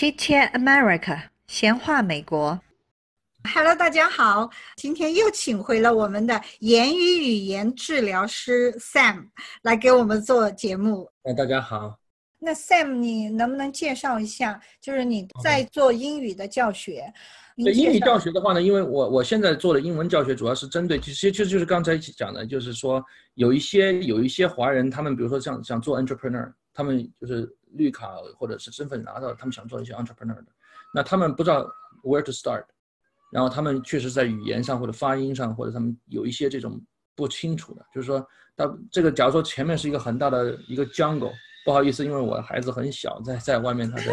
Chit Chat America，闲话美国。Hello，大家好，今天又请回了我们的言语语言治疗师 Sam 来给我们做节目。哎，大家好。那 Sam，你能不能介绍一下，就是你在做英语的教学？对英语教学的话呢，因为我我现在做的英文教学主要是针对，其实就就是刚才讲的，就是说有一些有一些华人，他们比如说像想做 entrepreneur，他们就是绿卡或者是身份拿到，他们想做一些 entrepreneur 的，那他们不知道 where to start，然后他们确实在语言上或者发音上或者他们有一些这种不清楚的，就是说，他这个假如说前面是一个很大的一个 jungle。不好意思，因为我的孩子很小，在在外面，他在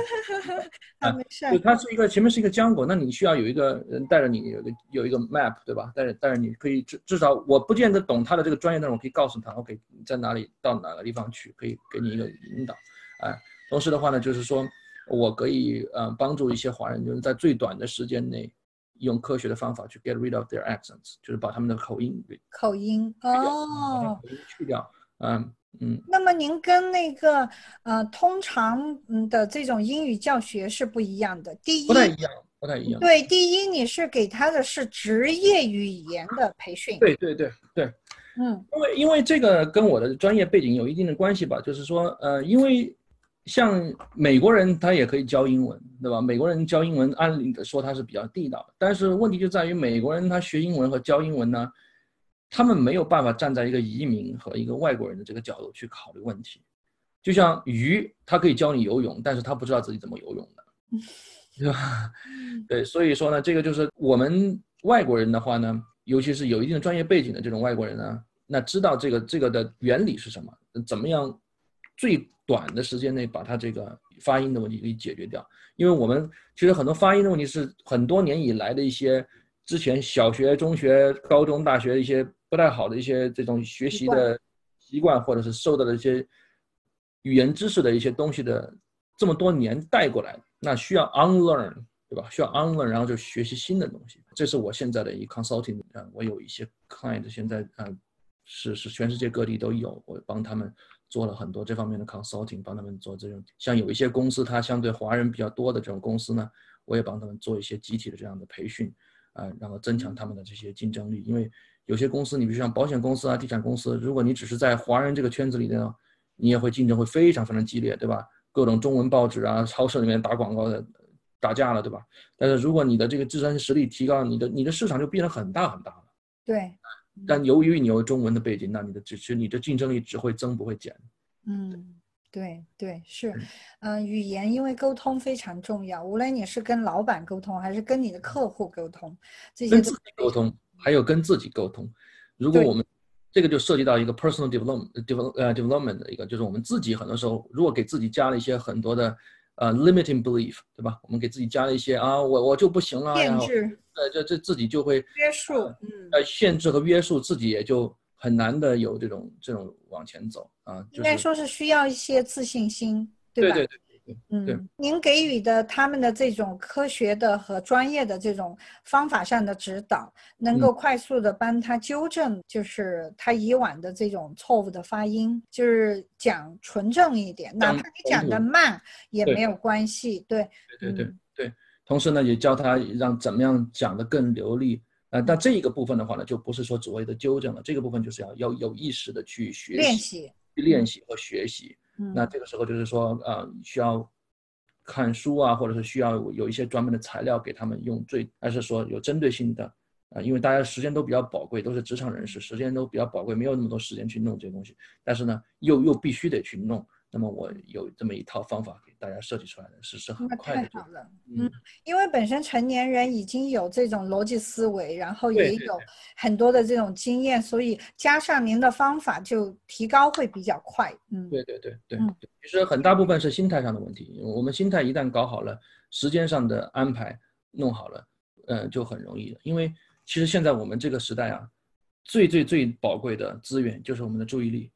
啊，没事。就它是一个前面是一个 jungle，，那你需要有一个人带着你，有个有一个 map，对吧？带着带着你可以至至少我不见得懂他的这个专业内容，我可以告诉他，OK，在哪里到哪个地方去，可以给你一个引导，哎，同时的话呢，就是说我可以呃帮助一些华人，就是在最短的时间内用科学的方法去 get rid of their accents，就是把他们的口音给口音哦，口音去掉，嗯。嗯，那么您跟那个呃通常嗯的这种英语教学是不一样的。第一，不太一样，不太一样。对，第一你是给他的是职业语言的培训。对对对对，嗯，因为因为这个跟我的专业背景有一定的关系吧，就是说呃，因为像美国人他也可以教英文，对吧？美国人教英文按理说他是比较地道的，但是问题就在于美国人他学英文和教英文呢。他们没有办法站在一个移民和一个外国人的这个角度去考虑问题，就像鱼，它可以教你游泳，但是他不知道自己怎么游泳的，对吧？对，所以说呢，这个就是我们外国人的话呢，尤其是有一定的专业背景的这种外国人呢，那知道这个这个的原理是什么，怎么样最短的时间内把它这个发音的问题给解决掉，因为我们其实很多发音的问题是很多年以来的一些之前小学、中学、高中、大学一些。不太好的一些这种学习的习惯，或者是受到的一些语言知识的一些东西的这么多年带过来，那需要 unlearn，对吧？需要 unlearn，然后就学习新的东西。这是我现在的一 consulting 啊，我有一些 client 现在啊是是全世界各地都有，我帮他们做了很多这方面的 consulting，帮他们做这种像有一些公司它相对华人比较多的这种公司呢，我也帮他们做一些集体的这样的培训啊，然后增强他们的这些竞争力，因为。有些公司，你比如像保险公司啊、地产公司，如果你只是在华人这个圈子里呢，你也会竞争会非常非常激烈，对吧？各种中文报纸啊、超市里面打广告的打架了，对吧？但是如果你的这个自身实力提高，你的你的市场就变得很大很大了。对。但由于你有中文的背景，那你的只是你的竞争力只会增不会减。嗯，对对是，嗯，语言因为沟通非常重要，无论你是跟老板沟通还是跟你的客户沟通，这些跟自己沟通。还有跟自己沟通，如果我们这个就涉及到一个 personal development develop 呃 development 的一个，就是我们自己很多时候如果给自己加了一些很多的呃 limiting belief，对吧？我们给自己加了一些啊，我我就不行了，限制，呃，这这自己就会约束，嗯，呃，限制和约束自己也就很难的有这种这种往前走啊。应该说是需要一些自信心，对吧？对对对。嗯，您给予的他们的这种科学的和专业的这种方法上的指导，能够快速的帮他纠正，就是他以往的这种错误的发音，就是讲纯正一点，哪怕你讲的慢也没有关系。对，对对对对。同时呢，也教他让怎么样讲的更流利。呃，但这一个部分的话呢，就不是说所谓的纠正了，这个部分就是要要有意识的去学习、练习、去练习和学习。那这个时候就是说，呃，需要看书啊，或者是需要有一些专门的材料给他们用，最还是说有针对性的啊，因为大家时间都比较宝贵，都是职场人士，时间都比较宝贵，没有那么多时间去弄这些东西，但是呢，又又必须得去弄。那么我有这么一套方法大家设计出来的，是是很快的。太好了，嗯，因为本身成年人已经有这种逻辑思维，然后也有很多的这种经验，所以加上您的方法，就提高会比较快。嗯，对对对对，其实很大部分是心态上的问题。我们心态一旦搞好了，时间上的安排弄好了，嗯，就很容易的。因为其实现在我们这个时代啊，最最最宝贵的资源就是我们的注意力。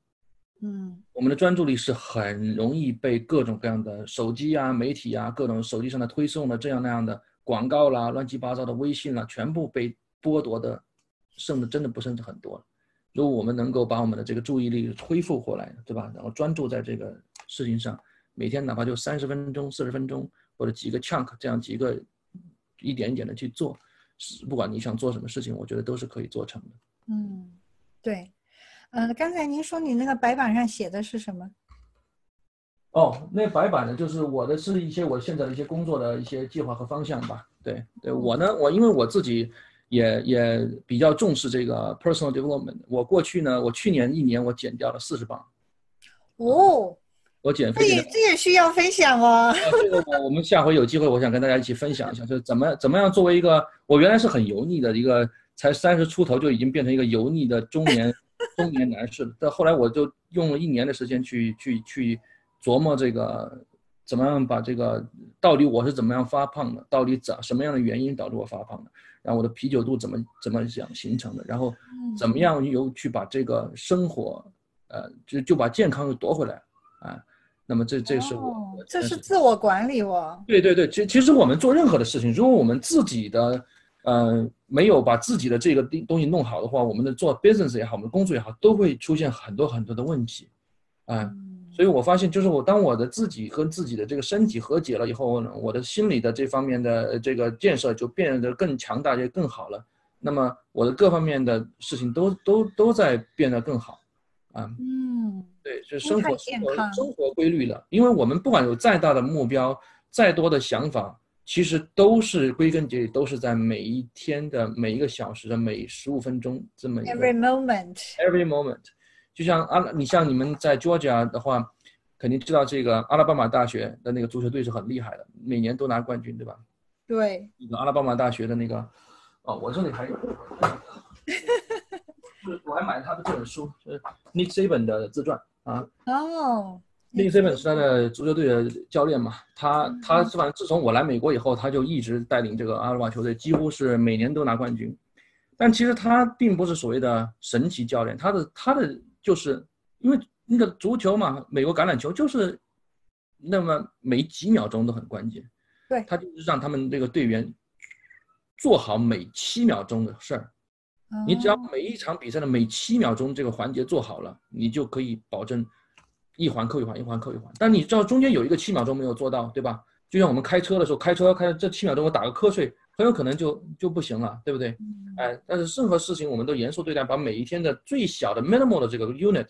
嗯，我们的专注力是很容易被各种各样的手机啊、媒体啊、各种手机上的推送的这样那样的广告啦、乱七八糟的微信啦，全部被剥夺的，剩的真的不剩很多了。如果我们能够把我们的这个注意力恢复过来，对吧？然后专注在这个事情上，每天哪怕就三十分钟、四十分钟，或者几个 chunk 这样几个一点一点的去做，是不管你想做什么事情，我觉得都是可以做成的。嗯，对，呃，刚才您说你那个白板上写的是什么？哦，那白板呢，就是我的是一些我现在的一些工作的一些计划和方向吧。对，对我呢，我因为我自己也也比较重视这个 personal development。我过去呢，我去年一年我减掉了四十磅。哦，我减肥这。也这也需要分享哦。这个我我们下回有机会，我想跟大家一起分享一下，就是怎么怎么样作为一个我原来是很油腻的一个，才三十出头就已经变成一个油腻的中年中年男士了。但后来我就用了一年的时间去去去琢磨这个怎么样把这个到底我是怎么样发胖的，到底怎什么样的原因导致我发胖的，然后我的啤酒肚怎么怎么样形成的，然后怎么样又去把这个生活，呃，就就把健康又夺回来啊。那么这这是我，哦这是自我管理哦。对对对，其其实我们做任何的事情，如果我们自己的呃没有把自己的这个东东西弄好的话，我们的做 business 也好，我们的工作也好，都会出现很多很多的问题，啊、所以我发现，就是我当我的自己和自己的这个身体和解了以后呢，我的心理的这方面的呃这个建设就变得更强大，也更好了。那么我的各方面的事情都都都在变得更好，啊，嗯，对，就生活生活生活规律了。因为我们不管有再大的目标，再多的想法，其实都是归根结底都是在每一天的每一个小时的每十五分钟这么一个 Every moment，every moment。就像阿，你像你们在 Georgia 的话，肯定知道这个阿拉巴马大学的那个足球队是很厉害的，每年都拿冠军，对吧？对，那个阿拉巴马大学的那个，哦，我这里还有，是我还买了他的这本书，是 Nick Saban 的自传啊。哦，Nick Saban 是他的足球队的教练嘛，他他反正自从我来美国以后，他就一直带领这个阿拉巴球队，几乎是每年都拿冠军。但其实他并不是所谓的神奇教练，他的他的就是因为那个足球嘛，美国橄榄球就是那么每几秒钟都很关键。对他就是让他们这个队员做好每七秒钟的事儿。你只要哦每一场比赛的每七秒钟这个环节做好了，你就可以保证一环扣一环，一环扣一环。但你知道中间有一个七秒钟没有做到，对吧？就像我们开车的时候，开车开这七秒钟我打个瞌睡，很有可能就就不行了，对不对？嗯哎，但是任何事情我们都严肃对待，把每一天的最小的 minimal 的这个 unit，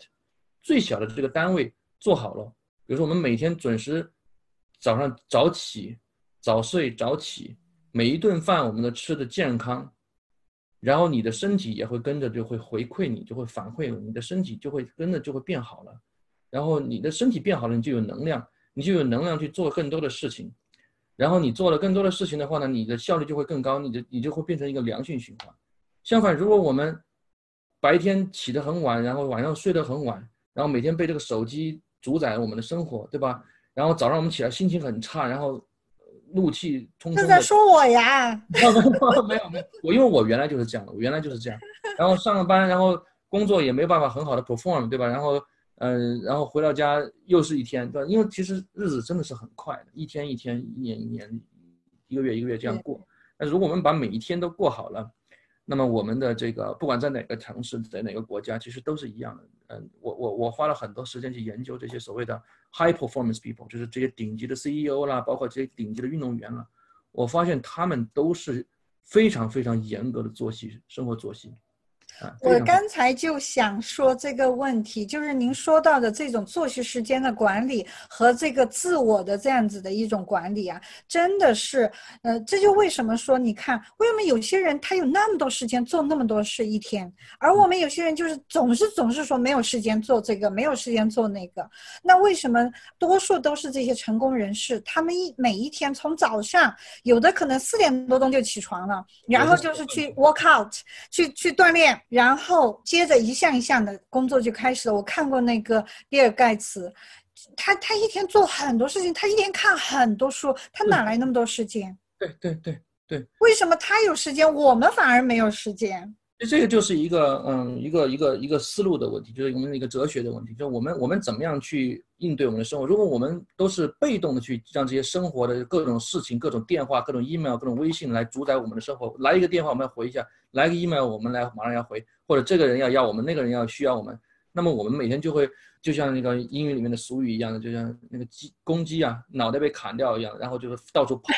最小的这个单位做好了。比如说我们每天准时早上早起、早睡早起，每一顿饭我们都吃的健康，然后你的身体也会跟着就会回馈你，就会反馈你的身体就会跟着就会变好了。然后你的身体变好了，你就有能量，你就有能量去做更多的事情。然后你做了更多的事情的话呢，你的效率就会更高，你的你就会变成一个良性循环。相反，如果我们白天起得很晚，然后晚上睡得很晚，然后每天被这个手机主宰我们的生活，对吧？然后早上我们起来心情很差，然后呃怒气冲冲的。是在说我呀？没有没有没有没有，我因为我原来就是这样的，我原来就是这样，然后上了班，然后工作也没有办法很好的 perform，对吧？然后嗯、呃然后回到家又是一天，对吧？因为其实日子真的是很快的，一天一天，一年一年，一个月一个月这样过。但是如果我们把每一天都过好了，那么我们的这个不管在哪个城市，在哪个国家，其实都是一样的。嗯，我我我花了很多时间去研究这些所谓的 high performance people，就是这些顶级的 CEO 啦，包括这些顶级的运动员啦。我发现他们都是非常非常严格的作息生活作息啊。我刚才就想说这个问题，就是您说到的这种作息时间的管理和这个自我的这样子的一种管理啊，真的是，呃，这就为什么说，你看，为什么有些人他有那么多时间做那么多事一天，而我们有些人就是总是总是说没有时间做这个，没有时间做那个，那为什么多数都是这些成功人士，他们一每一天从早上有的可能四点多钟就起床了，然后就是去 work out，去去锻炼，然后接着一项一项的工作就开始了。我看过那个比尔盖茨，他他一天做很多事情，他一天看很多书，他哪来那么多时间？对对对对，为什么他有时间，我们反而没有时间？这这个就是一个嗯一个一个一个思路的问题，就是我们的一个哲学的问题，就是我们我们怎么样去应对我们的生活？如果我们都是被动的去让这些生活的各种事情、各种电话、各种 email、各种微信来主宰我们的生活，来一个电话我们要回一下，来个 email 我们来马上要回，或者这个人要要我们，那个人要需要我们，那么我们每天就会就像那个英语里面的俗语一样的，就像那个鸡公鸡啊，脑袋被砍掉一样，然后就是到处跑，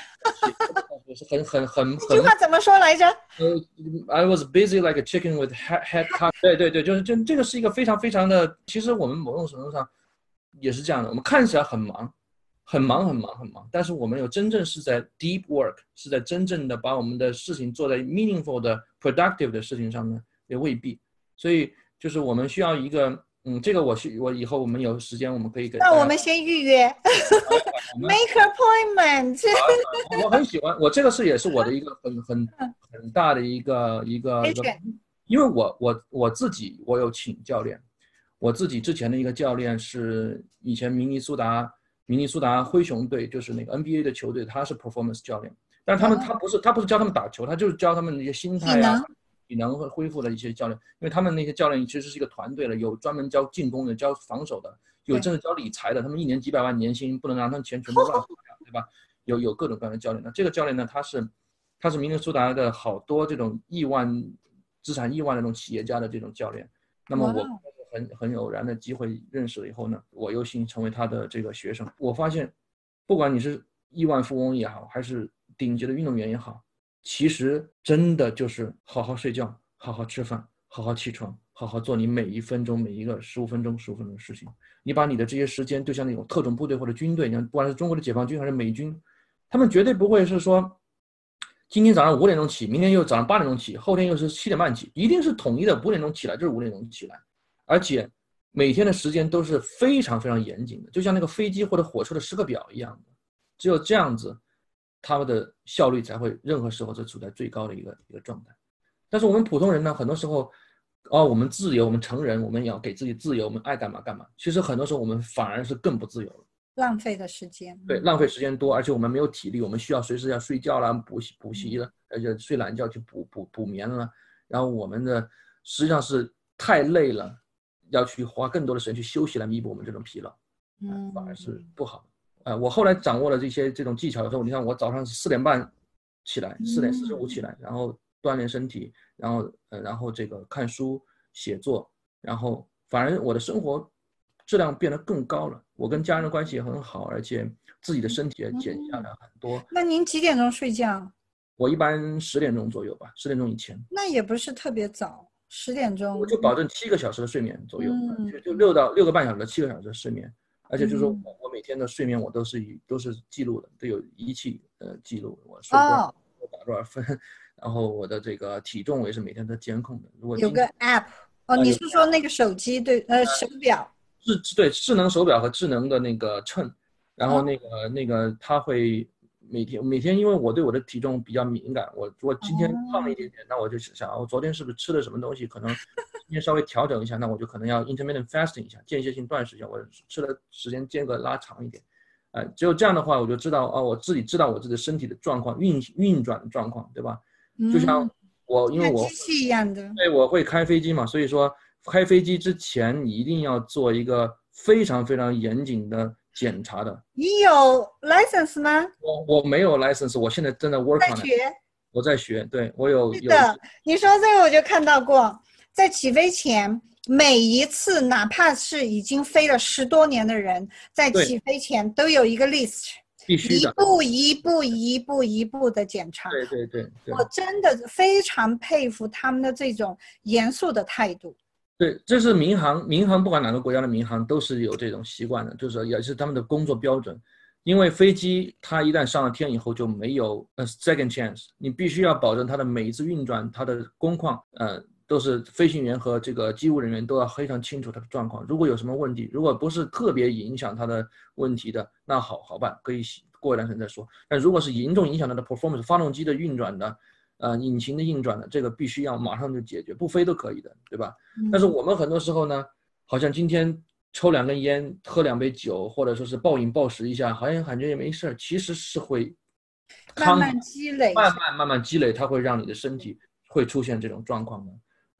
是很很很这句话怎么说来着？呃，I was busy like a chicken with head head cut。对对对，就是这这个是一个非常非常的，其实我们某种程度上也是这样的，我们看起来很忙，很忙很忙很忙，但是我们有真正是在 deep work，是在真正的把我们的事情做在 meaningful 的 productive 的事情上面，也未必。所以就是我们需要一个，嗯，这个我是我以后我们有时间我们可以给。那我们先预约，make appointment。我很喜欢，我这个是也是我的一个很很 很大的一个一个一个，因为我我我自己我有请教练，我自己之前的一个教练是以前明尼苏达明尼苏达灰熊队，就是那个 NBA 的球队，他是 performance 教练，但是他们他不是他不是教他们打球，他就是教他们一些心态啊。体能和恢复的一些教练，因为他们那些教练其实是一个团队了，有专门教进攻的，教防守的，有真的教理财的。他们一年几百万年薪，不能让他们钱全部浪费掉，对吧？有有各种各样的教练。那这个教练呢，他是他是明尼苏达的好多这种亿万资产亿万的那种企业家的这种教练。那么我很很偶然的机会认识了以后呢，我有幸成为他的这个学生。我发现，不管你是亿万富翁也好，还是顶级的运动员也好。其实真的就是好好睡觉，好好吃饭，好好起床，好好做你每一分钟每一个十五分钟十五分钟的事情。你把你的这些时间，就像那种特种部队或者军队，你看，不管是中国的解放军还是美军，他们绝对不会是说，今天早上五点钟起，明天又早上八点钟起，后天又是七点半起，一定是统一的五点钟起来就是五点钟起来，而且每天的时间都是非常非常严谨的，就像那个飞机或者火车的时刻表一样的，只有这样子。他们的效率才会任何时候都处在最高的一个一个状态，但是我们普通人呢，很多时候，哦，我们自由，我们成人，我们要给自己自由，我们爱干嘛干嘛。其实很多时候我们反而是更不自由了，浪费的时间。对，浪费时间多，而且我们没有体力，我们需要随时要睡觉啦、补习补习了，而且睡懒觉去补补补眠了。然后我们的实际上是太累了，要去花更多的时间去休息来弥补我们这种疲劳，嗯，反而是不好。呃，我后来掌握了这些这种技巧以后，你看我早上四点半起来，四点四十五起来，然后锻炼身体，然后呃，然后这个看书、写作，然后反而我的生活质量变得更高了。我跟家人的关系也很好，而且自己的身体也减下来很多。那您几点钟睡觉？我一般十点钟左右吧，十点钟以前。那也不是特别早，十点钟。我就保证七个小时的睡眠左右，就就六到六个半小时，七个小时的睡眠。而且就是说我我每天的睡眠我都是以都是记录的，都有仪器呃记录我睡多少我打多少分，然后我的这个体重我也是每天都监控的。如果有个 app 哦，你是说那个手机对呃手表？智对智能手表和智能的那个秤，然后那个那个它会。每天每天，因为我对我的体重比较敏感，我如果今天胖了一点点，那我就想，我昨天是不是吃了什么东西？可能今天稍微调整一下，那我就可能要 intermittent fasting 一下，间歇性断食一下，我吃的时间间隔拉长一点。呃，只有这样的话，我就知道哦，我自己知道我自己身体的状况，运运转的状况，对吧？就像我，因为我机器一样的，对，我会开飞机嘛，所以说开飞机之前你一定要做一个非常非常严谨的。检查的，你有 license 吗？我我没有 license，我现在正在 work on 在学，我在学，对我有有的。你说这个我就看到过，在起飞前，每一次哪怕是已经飞了十多年的人，在起飞前都有一个 list，必须，一步一步一步一步的检查。对对对，我真的非常佩服他们的这种严肃的态度。对，这是民航，民航不管哪个国家的民航都是有这种习惯的，就是也是他们的工作标准。因为飞机它一旦上了天以后就没有呃 second chance，你必须要保证它的每一次运转，它的工况，呃，都是飞行员和这个机务人员都要非常清楚他的状况。如果有什么问题，如果不是特别影响他的问题的，那好好办，可以过一段时间再说。但如果是严重影响他的 performance，发动机的运转的。呃，引擎的运转的这个必须要马上就解决，不飞都可以的，对吧？但是我们很多时候呢，好像今天抽两根烟，喝两杯酒，或者说是暴饮暴食一下，好像感觉也没事儿，其实是会慢慢积累，慢慢慢慢积累，它会让你的身体会出现这种状况的。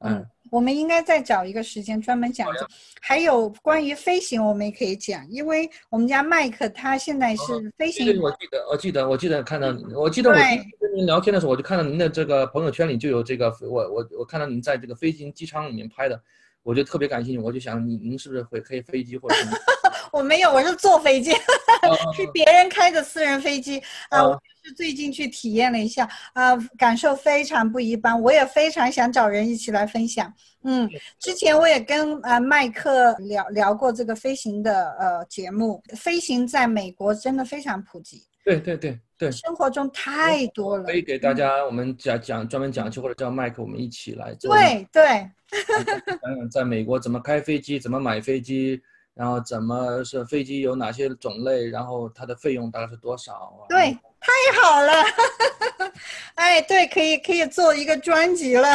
嗯，我们应该再找一个时间专门讲讲。还有关于飞行，我们也可以讲，因为我们家麦克他现在是飞行。我记得，我记得，我记得看到，我记得我跟您聊天的时候，我就看到您的这个朋友圈里就有这个，我我我看到您在这个飞行机舱里面拍的，我就特别感兴趣，我就想您您是不是会开飞机或者什么？我没有，我是坐飞机，哦是别人开的私人飞机啊。哦我是最近去体验了一下啊，感受非常不一般。我也非常想找人一起来分享。嗯，之前我也跟呃麦克聊聊过这个飞行的呃节目，飞行在美国真的非常普及，对对对对，生活中太多了可。以给大家我们讲讲专门讲期，或者叫麦克我们一起来对对，讲讲 在美国怎么开飞机，怎么买飞机，然后怎么是飞机有哪些种类，然后它的费用大概是多少啊？对，太好了，哎，对，可以可以做一个专辑了，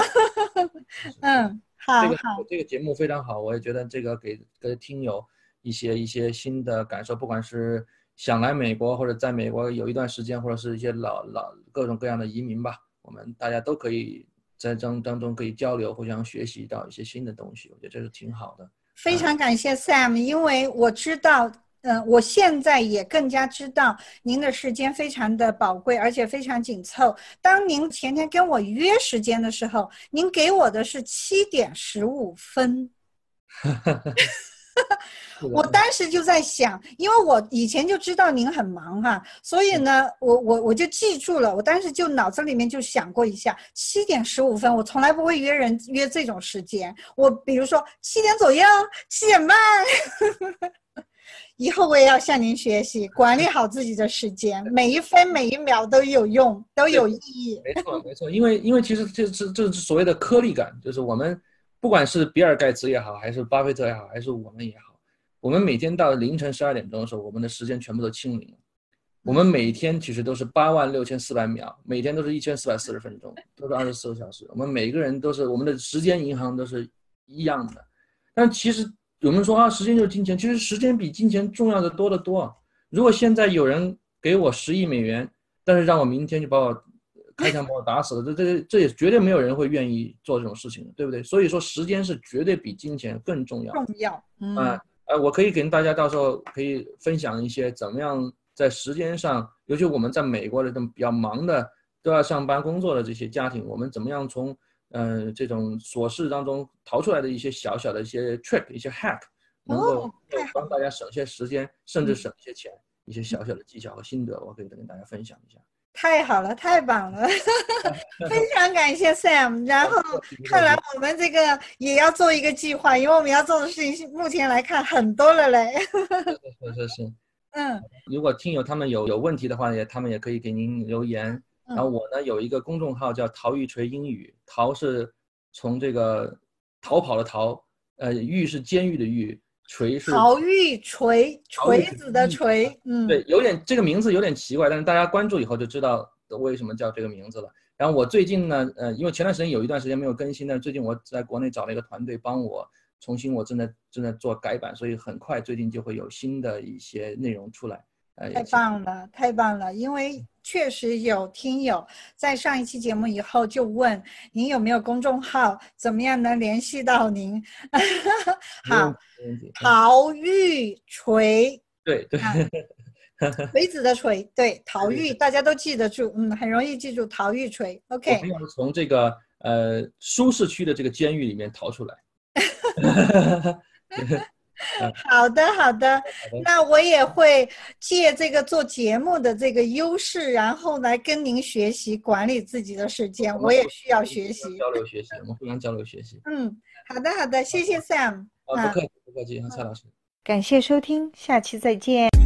嗯，好这个好，这个节目非常好，我也觉得这个给给听友一些一些新的感受，不管是想来美国或者在美国有一段时间，或者是一些老老各种各样的移民吧，我们大家都可以在当当中可以交流，互相学习到一些新的东西，我觉得这是挺好的。非常感谢 Sam，因为我知道。嗯，我现在也更加知道您的时间非常的宝贵，而且非常紧凑。当您前天跟我约时间的时候，您给我的是七点十五分。我当时就在想，因为我以前就知道您很忙哈、所以呢，我我我就记住了。我当时就脑子里面就想过一下，七点十五分，我从来不会约人约这种时间。我比如说七点左右，七点半。以后我也要向您学习，管理好自己的时间，每一分每一秒都有用，都有意义。没错，没错，因为因为其实这这这是所谓的颗粒感，就是我们不管是比尔盖茨也好，还是巴菲特也好，还是我们也好，我们每天到凌晨十二点钟的时候，我们的时间全部都清零了。我们每天其实都是八万六千四百秒，每天都是一千四百四十分钟，都是二十四个小时。我们每一个人都是我们的时间银行都是一样的，但其实我们说啊，时间就是金钱，其实时间比金钱重要的多得多。如果现在有人给我十亿美元，但是让我明天就把我开枪把我打死了，这这这也绝对没有人会愿意做这种事情的，对不对？所以说，时间是绝对比金钱更重要的。重要，嗯，啊呃，我可以跟大家到时候可以分享一些怎么样在时间上，尤其我们在美国的这种比较忙的都要上班工作的这些家庭，我们怎么样从呃这种琐事当中逃出来的一些小小的一些 trick、一些 hack，能够帮大家省些时间，甚至省一些钱，一些小小的技巧和心得，我可以跟大家分享一下。太好了，太棒了，非常感谢 Sam。然后看来我们这个也要做一个计划，因为我们要做的事情目前来看很多了嘞。是是是，嗯如果听友他们有有问题的话，也他们也可以给您留言。嗯然后我呢有一个公众号叫陶玉锤英语，陶是从这个逃跑的逃，呃，狱是监狱的狱，锤是陶玉锤，锤子的锤，嗯，对，有点这个名字有点奇怪，但是大家关注以后就知道为什么叫这个名字了。然后我最近呢，呃，因为前段时间有一段时间没有更新，但是最近我在国内找了一个团队帮我重新，我正在正在做改版，所以很快最近就会有新的一些内容出来。呃，太棒了，太棒了！因为确实有听友在上一期节目以后就问您有没有公众号，怎么样能联系到您？好。陶玉锤，对对，啊 锤子的锤，对，陶玉，大家都记得住，嗯，很容易记住陶玉锤。OK，从这个呃舒适区的这个监狱里面逃出来。好的，好的的。那我也会借这个做节目的这个优势，然后来跟您学习管理自己的时间，我也需要学习。交流学习，我们互相交流学习。嗯，好的，好的，谢谢 Sam。啊，不客气，不客气，蔡老师。感谢收听，下期再见。